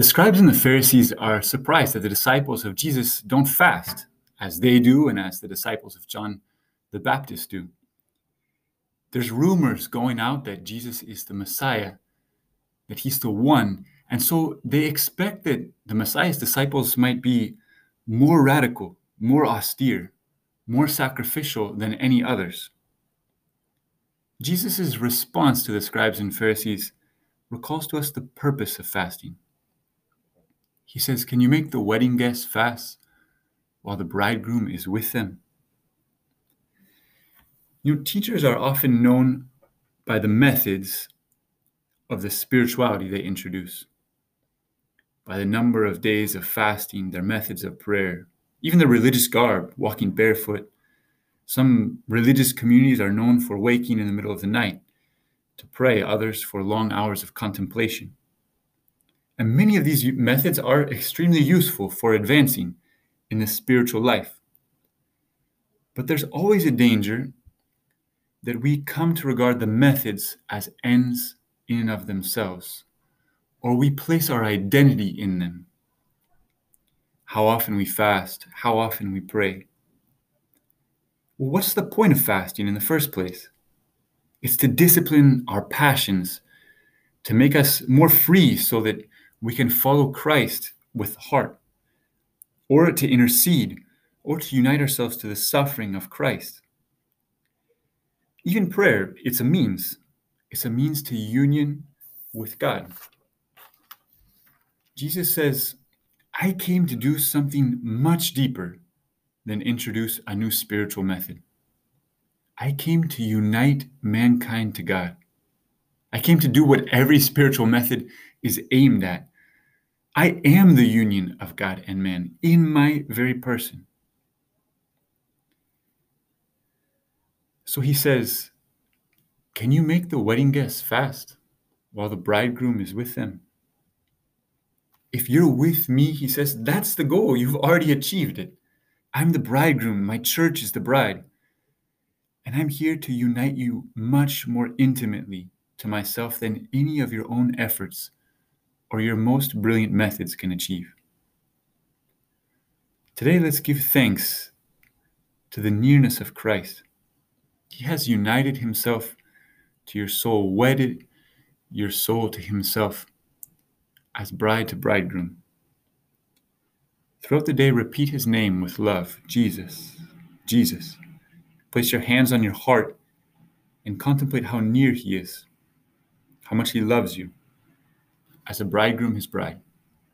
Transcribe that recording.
The scribes and the Pharisees are surprised that the disciples of Jesus don't fast as they do and as the disciples of John the Baptist do. There's rumors going out that Jesus is the Messiah, that he's the one. And so they expect that the Messiah's disciples might be more radical, more austere, more sacrificial than any others. Jesus' response to the scribes and Pharisees recalls to us the purpose of fasting. He says, Can you make the wedding guests fast while the bridegroom is with them? You know, teachers are often known by the methods of the spirituality they introduce, by the number of days of fasting, their methods of prayer, even the religious garb, walking barefoot. Some religious communities are known for waking in the middle of the night to pray, others for long hours of contemplation. And many of these methods are extremely useful for advancing in the spiritual life. But there's always a danger that we come to regard the methods as ends in and of themselves, or we place our identity in them. How often we fast, how often we pray. Well, what's the point of fasting in the first place? It's to discipline our passions, to make us more free so that we can follow Christ with heart, or to intercede, or to unite ourselves to the suffering of Christ. Even prayer, it's a means. It's a means to union with God. Jesus says, I came to do something much deeper than introduce a new spiritual method. I came to unite mankind to God. I came to do what every spiritual method is aimed at I am the union of God and man in my very person. So he says, Can you make the wedding guests fast while the bridegroom is with them? If you're with me, he says, that's the goal. You've already achieved it. I'm the bridegroom. My church is the bride. And I'm here to unite you much more intimately to myself than any of your own efforts or your most brilliant methods can achieve. Today, let's give thanks to the nearness of Christ. He has united himself to your soul, wedded your soul to himself as bride to bridegroom. Throughout the day, repeat his name with love Jesus, Jesus. Place your hands on your heart and contemplate how near he is, how much he loves you as a bridegroom his bride.